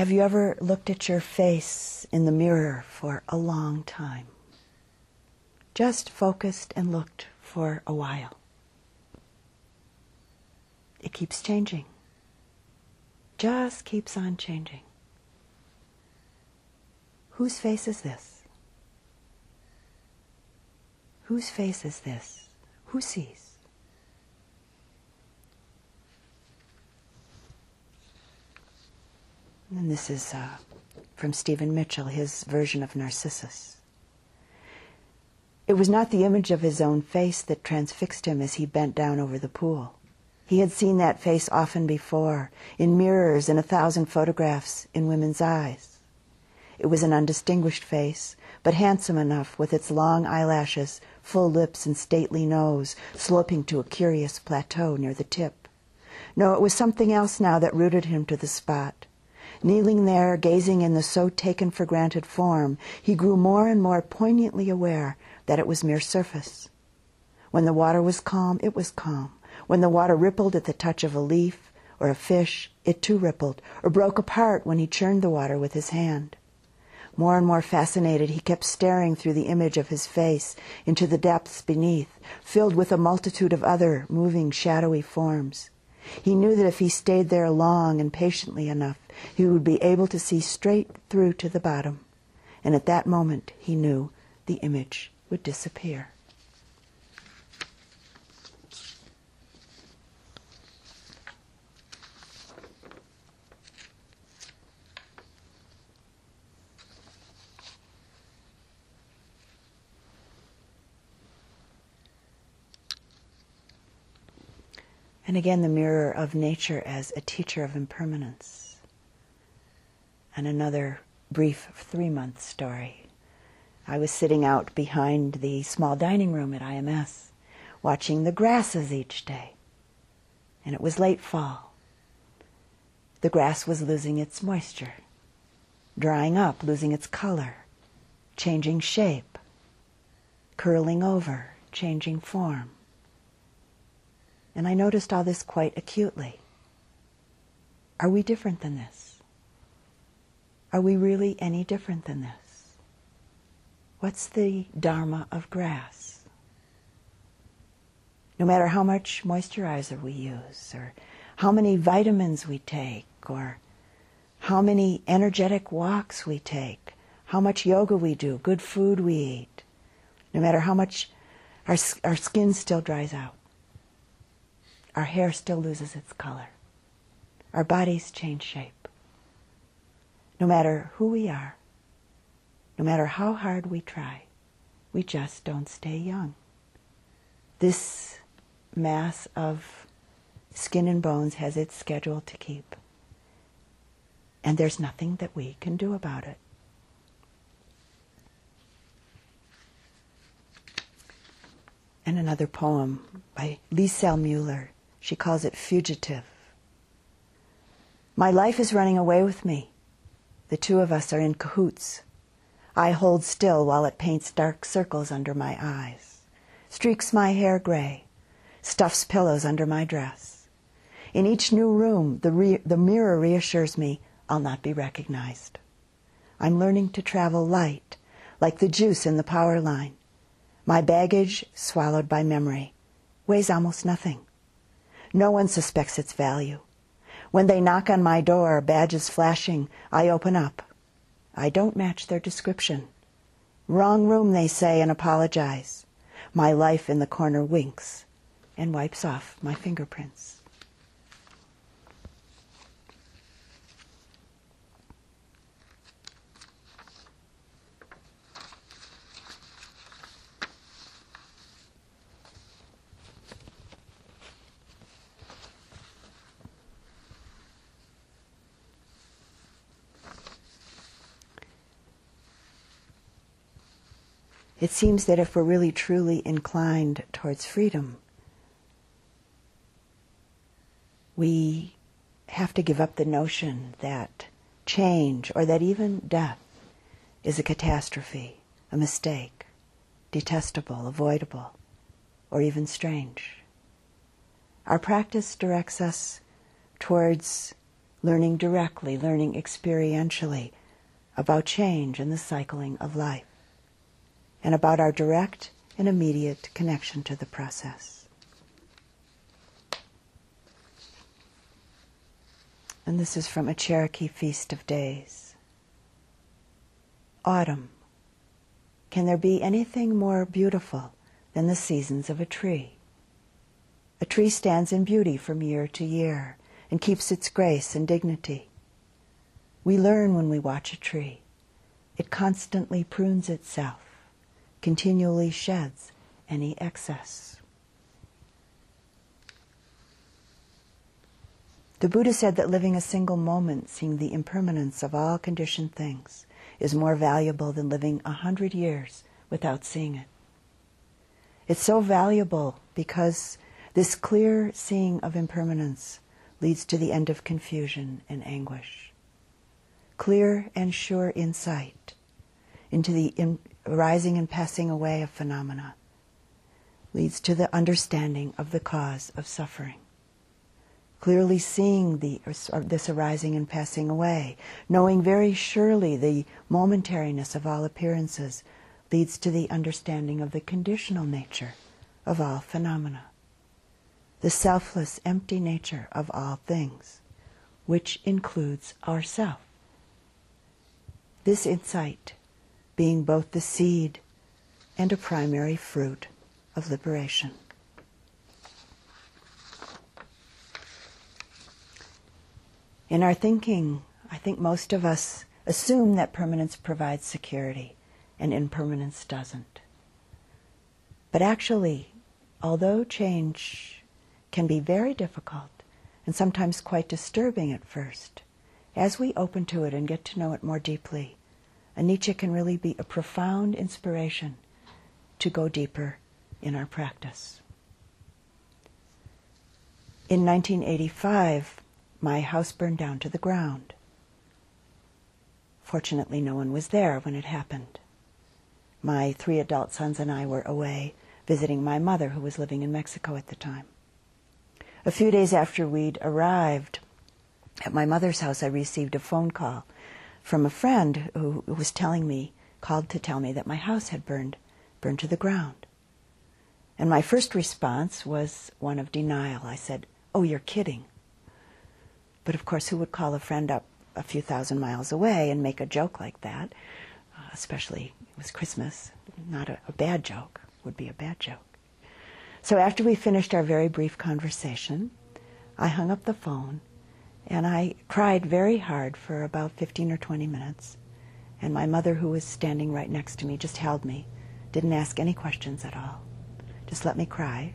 Have you ever looked at your face in the mirror for a long time? Just focused and looked for a while. It keeps changing. Just keeps on changing. Whose face is this? Whose face is this? Who sees? And this is uh, from Stephen Mitchell, his version of Narcissus. It was not the image of his own face that transfixed him as he bent down over the pool. He had seen that face often before, in mirrors, in a thousand photographs, in women's eyes. It was an undistinguished face, but handsome enough with its long eyelashes, full lips, and stately nose, sloping to a curious plateau near the tip. No, it was something else now that rooted him to the spot. Kneeling there, gazing in the so taken for granted form, he grew more and more poignantly aware that it was mere surface. When the water was calm, it was calm. When the water rippled at the touch of a leaf or a fish, it too rippled, or broke apart when he churned the water with his hand. More and more fascinated, he kept staring through the image of his face into the depths beneath, filled with a multitude of other moving, shadowy forms. He knew that if he stayed there long and patiently enough, he would be able to see straight through to the bottom. And at that moment, he knew the image would disappear. And again, the mirror of nature as a teacher of impermanence. And another brief three month story. I was sitting out behind the small dining room at IMS, watching the grasses each day. And it was late fall. The grass was losing its moisture, drying up, losing its color, changing shape, curling over, changing form. And I noticed all this quite acutely. Are we different than this? Are we really any different than this? What's the dharma of grass? No matter how much moisturizer we use, or how many vitamins we take, or how many energetic walks we take, how much yoga we do, good food we eat, no matter how much our, our skin still dries out, our hair still loses its color, our bodies change shape. No matter who we are, no matter how hard we try, we just don't stay young. This mass of skin and bones has its schedule to keep. And there's nothing that we can do about it. And another poem by Lisel Mueller. She calls it Fugitive. My life is running away with me. The two of us are in cahoots. I hold still while it paints dark circles under my eyes, streaks my hair gray, stuffs pillows under my dress. In each new room, the, re- the mirror reassures me I'll not be recognized. I'm learning to travel light, like the juice in the power line. My baggage, swallowed by memory, weighs almost nothing. No one suspects its value. When they knock on my door, badges flashing, I open up. I don't match their description. Wrong room, they say, and apologize. My life in the corner winks and wipes off my fingerprints. It seems that if we're really truly inclined towards freedom, we have to give up the notion that change or that even death is a catastrophe, a mistake, detestable, avoidable, or even strange. Our practice directs us towards learning directly, learning experientially about change and the cycling of life and about our direct and immediate connection to the process. And this is from a Cherokee Feast of Days. Autumn. Can there be anything more beautiful than the seasons of a tree? A tree stands in beauty from year to year and keeps its grace and dignity. We learn when we watch a tree. It constantly prunes itself continually sheds any excess. The Buddha said that living a single moment, seeing the impermanence of all conditioned things, is more valuable than living a hundred years without seeing it. It's so valuable because this clear seeing of impermanence leads to the end of confusion and anguish. Clear and sure insight into the in, arising and passing away of phenomena leads to the understanding of the cause of suffering. Clearly seeing the, uh, this arising and passing away, knowing very surely the momentariness of all appearances, leads to the understanding of the conditional nature of all phenomena, the selfless, empty nature of all things, which includes ourself. This insight being both the seed and a primary fruit of liberation. In our thinking, I think most of us assume that permanence provides security and impermanence doesn't. But actually, although change can be very difficult and sometimes quite disturbing at first, as we open to it and get to know it more deeply, Anicca can really be a profound inspiration to go deeper in our practice. In 1985, my house burned down to the ground. Fortunately, no one was there when it happened. My three adult sons and I were away visiting my mother, who was living in Mexico at the time. A few days after we'd arrived at my mother's house, I received a phone call from a friend who, was telling me, called to tell me that my house had burned, burned to the ground. And my first response was one of denial. I said, Oh, you're kidding. But of course, who would call a friend up a few thousand miles away and make a joke like that? Uh, especially, it was Christmas. Not a, a bad joke, would be a bad joke. So after we finished our very brief conversation, I hung up the phone and I cried very hard for about 15 or 20 minutes. And my mother, who was standing right next to me, just held me, didn't ask any questions at all, just let me cry.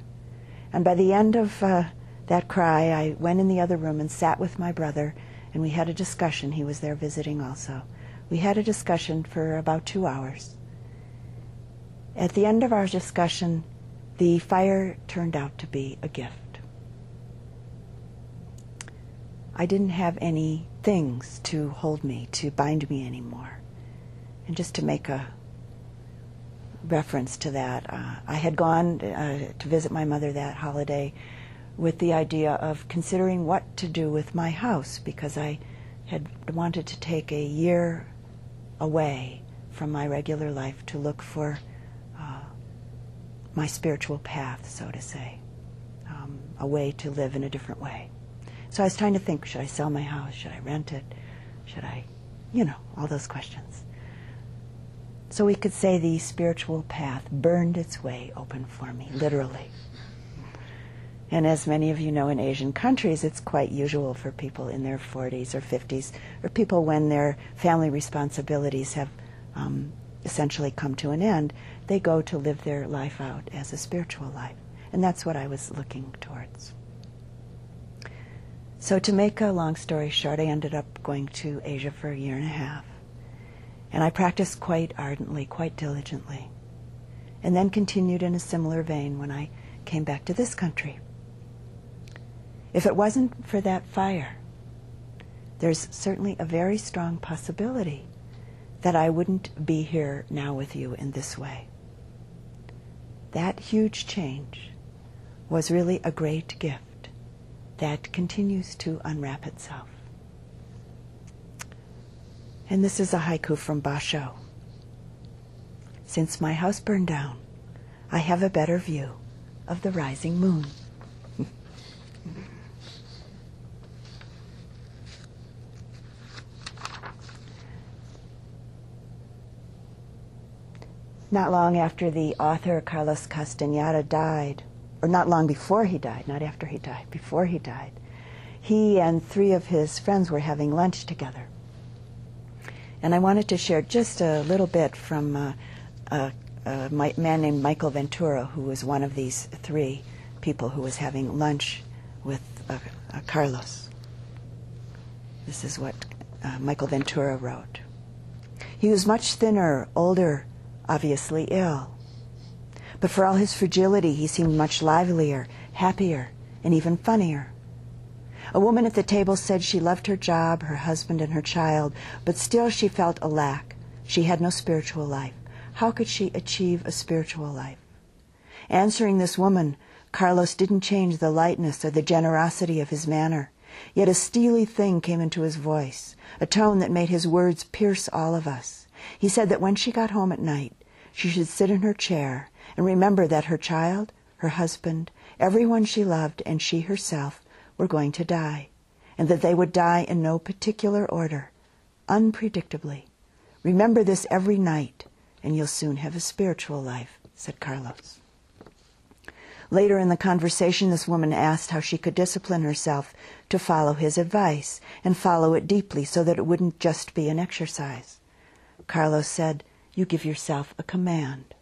And by the end of uh, that cry, I went in the other room and sat with my brother, and we had a discussion. He was there visiting also. We had a discussion for about two hours. At the end of our discussion, the fire turned out to be a gift. I didn't have any things to hold me, to bind me anymore. And just to make a reference to that, uh, I had gone uh, to visit my mother that holiday with the idea of considering what to do with my house because I had wanted to take a year away from my regular life to look for uh, my spiritual path, so to say, um, a way to live in a different way. So I was trying to think should I sell my house? Should I rent it? Should I, you know, all those questions. So we could say the spiritual path burned its way open for me, literally. And as many of you know, in Asian countries, it's quite usual for people in their 40s or 50s, or people when their family responsibilities have um, essentially come to an end, they go to live their life out as a spiritual life. And that's what I was looking towards. So, to make a long story short, I ended up going to Asia for a year and a half. And I practiced quite ardently, quite diligently. And then continued in a similar vein when I came back to this country. If it wasn't for that fire, there's certainly a very strong possibility that I wouldn't be here now with you in this way. That huge change was really a great gift that continues to unwrap itself. And this is a haiku from Basho. Since my house burned down, I have a better view of the rising moon. not long after the author Carlos Castaneda died, or not long before he died, not after he died, before he died, he and three of his friends were having lunch together. And I wanted to share just a little bit from uh, a, a, man named Michael Ventura, who was one of these three people who was having lunch with uh, uh, Carlos. This is what uh, Michael Ventura wrote. He was much thinner, older, obviously ill. But for all his fragility, he seemed much livelier, happier, and even funnier. A woman at the table said she loved her job, her husband, and her child, but still she felt a lack. She had no spiritual life. How could she achieve a spiritual life? Answering this woman, Carlos didn't change the lightness or the generosity of his manner. Yet a steely thing came into his voice, a tone that made his words pierce all of us. He said that when she got home at night, she should sit in her chair and remember that her child, her husband, everyone she loved, and she herself were going to die, and that they would die in no particular order, unpredictably. Remember this every night, and you'll soon have a spiritual life, said Carlos. Later in the conversation, this woman asked how she could discipline herself to follow his advice and follow it deeply so that it wouldn't just be an exercise. Carlos said, You give yourself a command.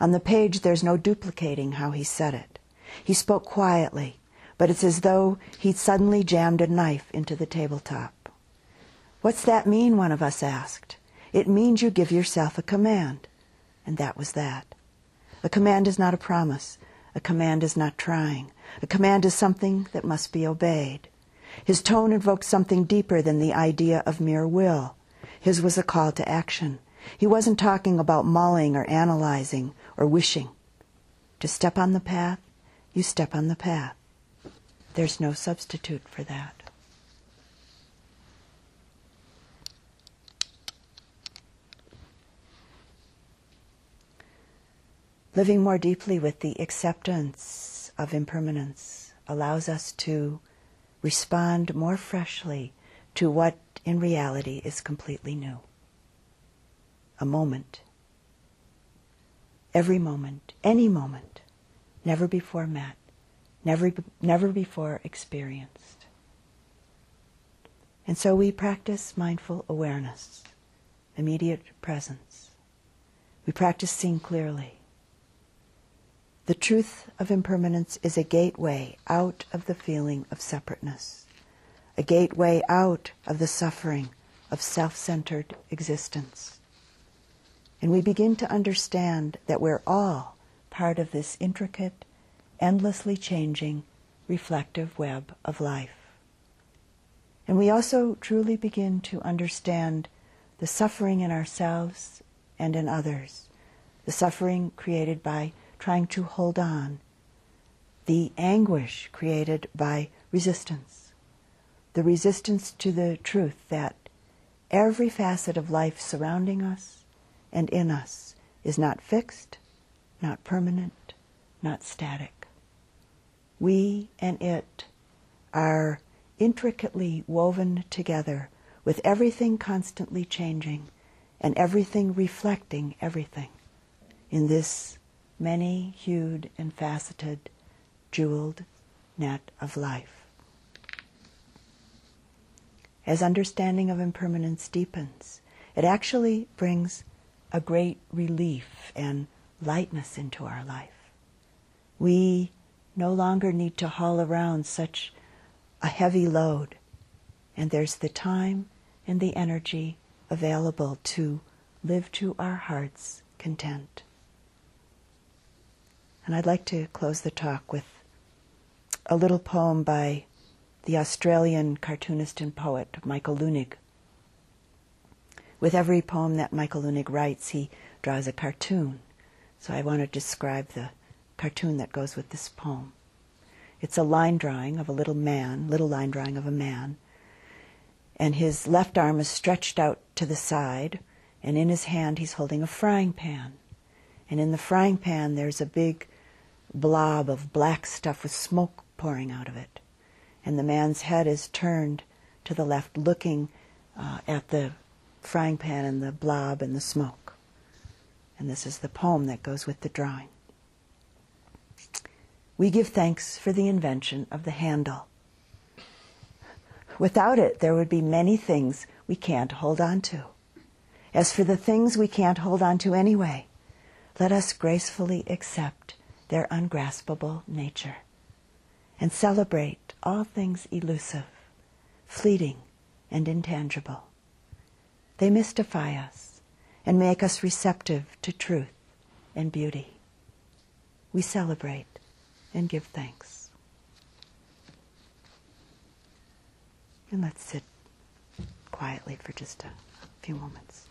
On the page, there's no duplicating how he said it. He spoke quietly, but it's as though he'd suddenly jammed a knife into the tabletop. What's that mean? One of us asked. It means you give yourself a command. And that was that. A command is not a promise. A command is not trying. A command is something that must be obeyed. His tone invoked something deeper than the idea of mere will. His was a call to action. He wasn't talking about mulling or analyzing or wishing. To step on the path, you step on the path. There's no substitute for that. Living more deeply with the acceptance of impermanence allows us to respond more freshly to what in reality is completely new. A moment. Every moment, any moment, never before met, never, never before experienced. And so we practice mindful awareness, immediate presence. We practice seeing clearly. The truth of impermanence is a gateway out of the feeling of separateness, a gateway out of the suffering of self centered existence. And we begin to understand that we're all part of this intricate, endlessly changing, reflective web of life. And we also truly begin to understand the suffering in ourselves and in others, the suffering created by trying to hold on, the anguish created by resistance, the resistance to the truth that every facet of life surrounding us and in us is not fixed, not permanent, not static. We and it are intricately woven together with everything constantly changing and everything reflecting everything in this many hued and faceted, jeweled net of life. As understanding of impermanence deepens, it actually brings a great relief and lightness into our life. We no longer need to haul around such a heavy load, and there's the time and the energy available to live to our heart's content. And I'd like to close the talk with a little poem by the Australian cartoonist and poet Michael Leunig. With every poem that Michael Leunig writes, he draws a cartoon. So I want to describe the cartoon that goes with this poem. It's a line drawing of a little man, little line drawing of a man, and his left arm is stretched out to the side, and in his hand he's holding a frying pan. And in the frying pan there's a big blob of black stuff with smoke pouring out of it. And the man's head is turned to the left, looking uh, at the frying pan and the blob and the smoke. And this is the poem that goes with the drawing. We give thanks for the invention of the handle. Without it, there would be many things we can't hold on to. As for the things we can't hold on to anyway, let us gracefully accept their ungraspable nature and celebrate all things elusive, fleeting, and intangible. They mystify us and make us receptive to truth and beauty. We celebrate and give thanks. And let's sit quietly for just a few moments.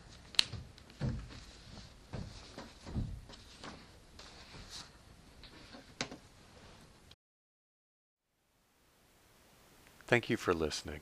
Thank you for listening.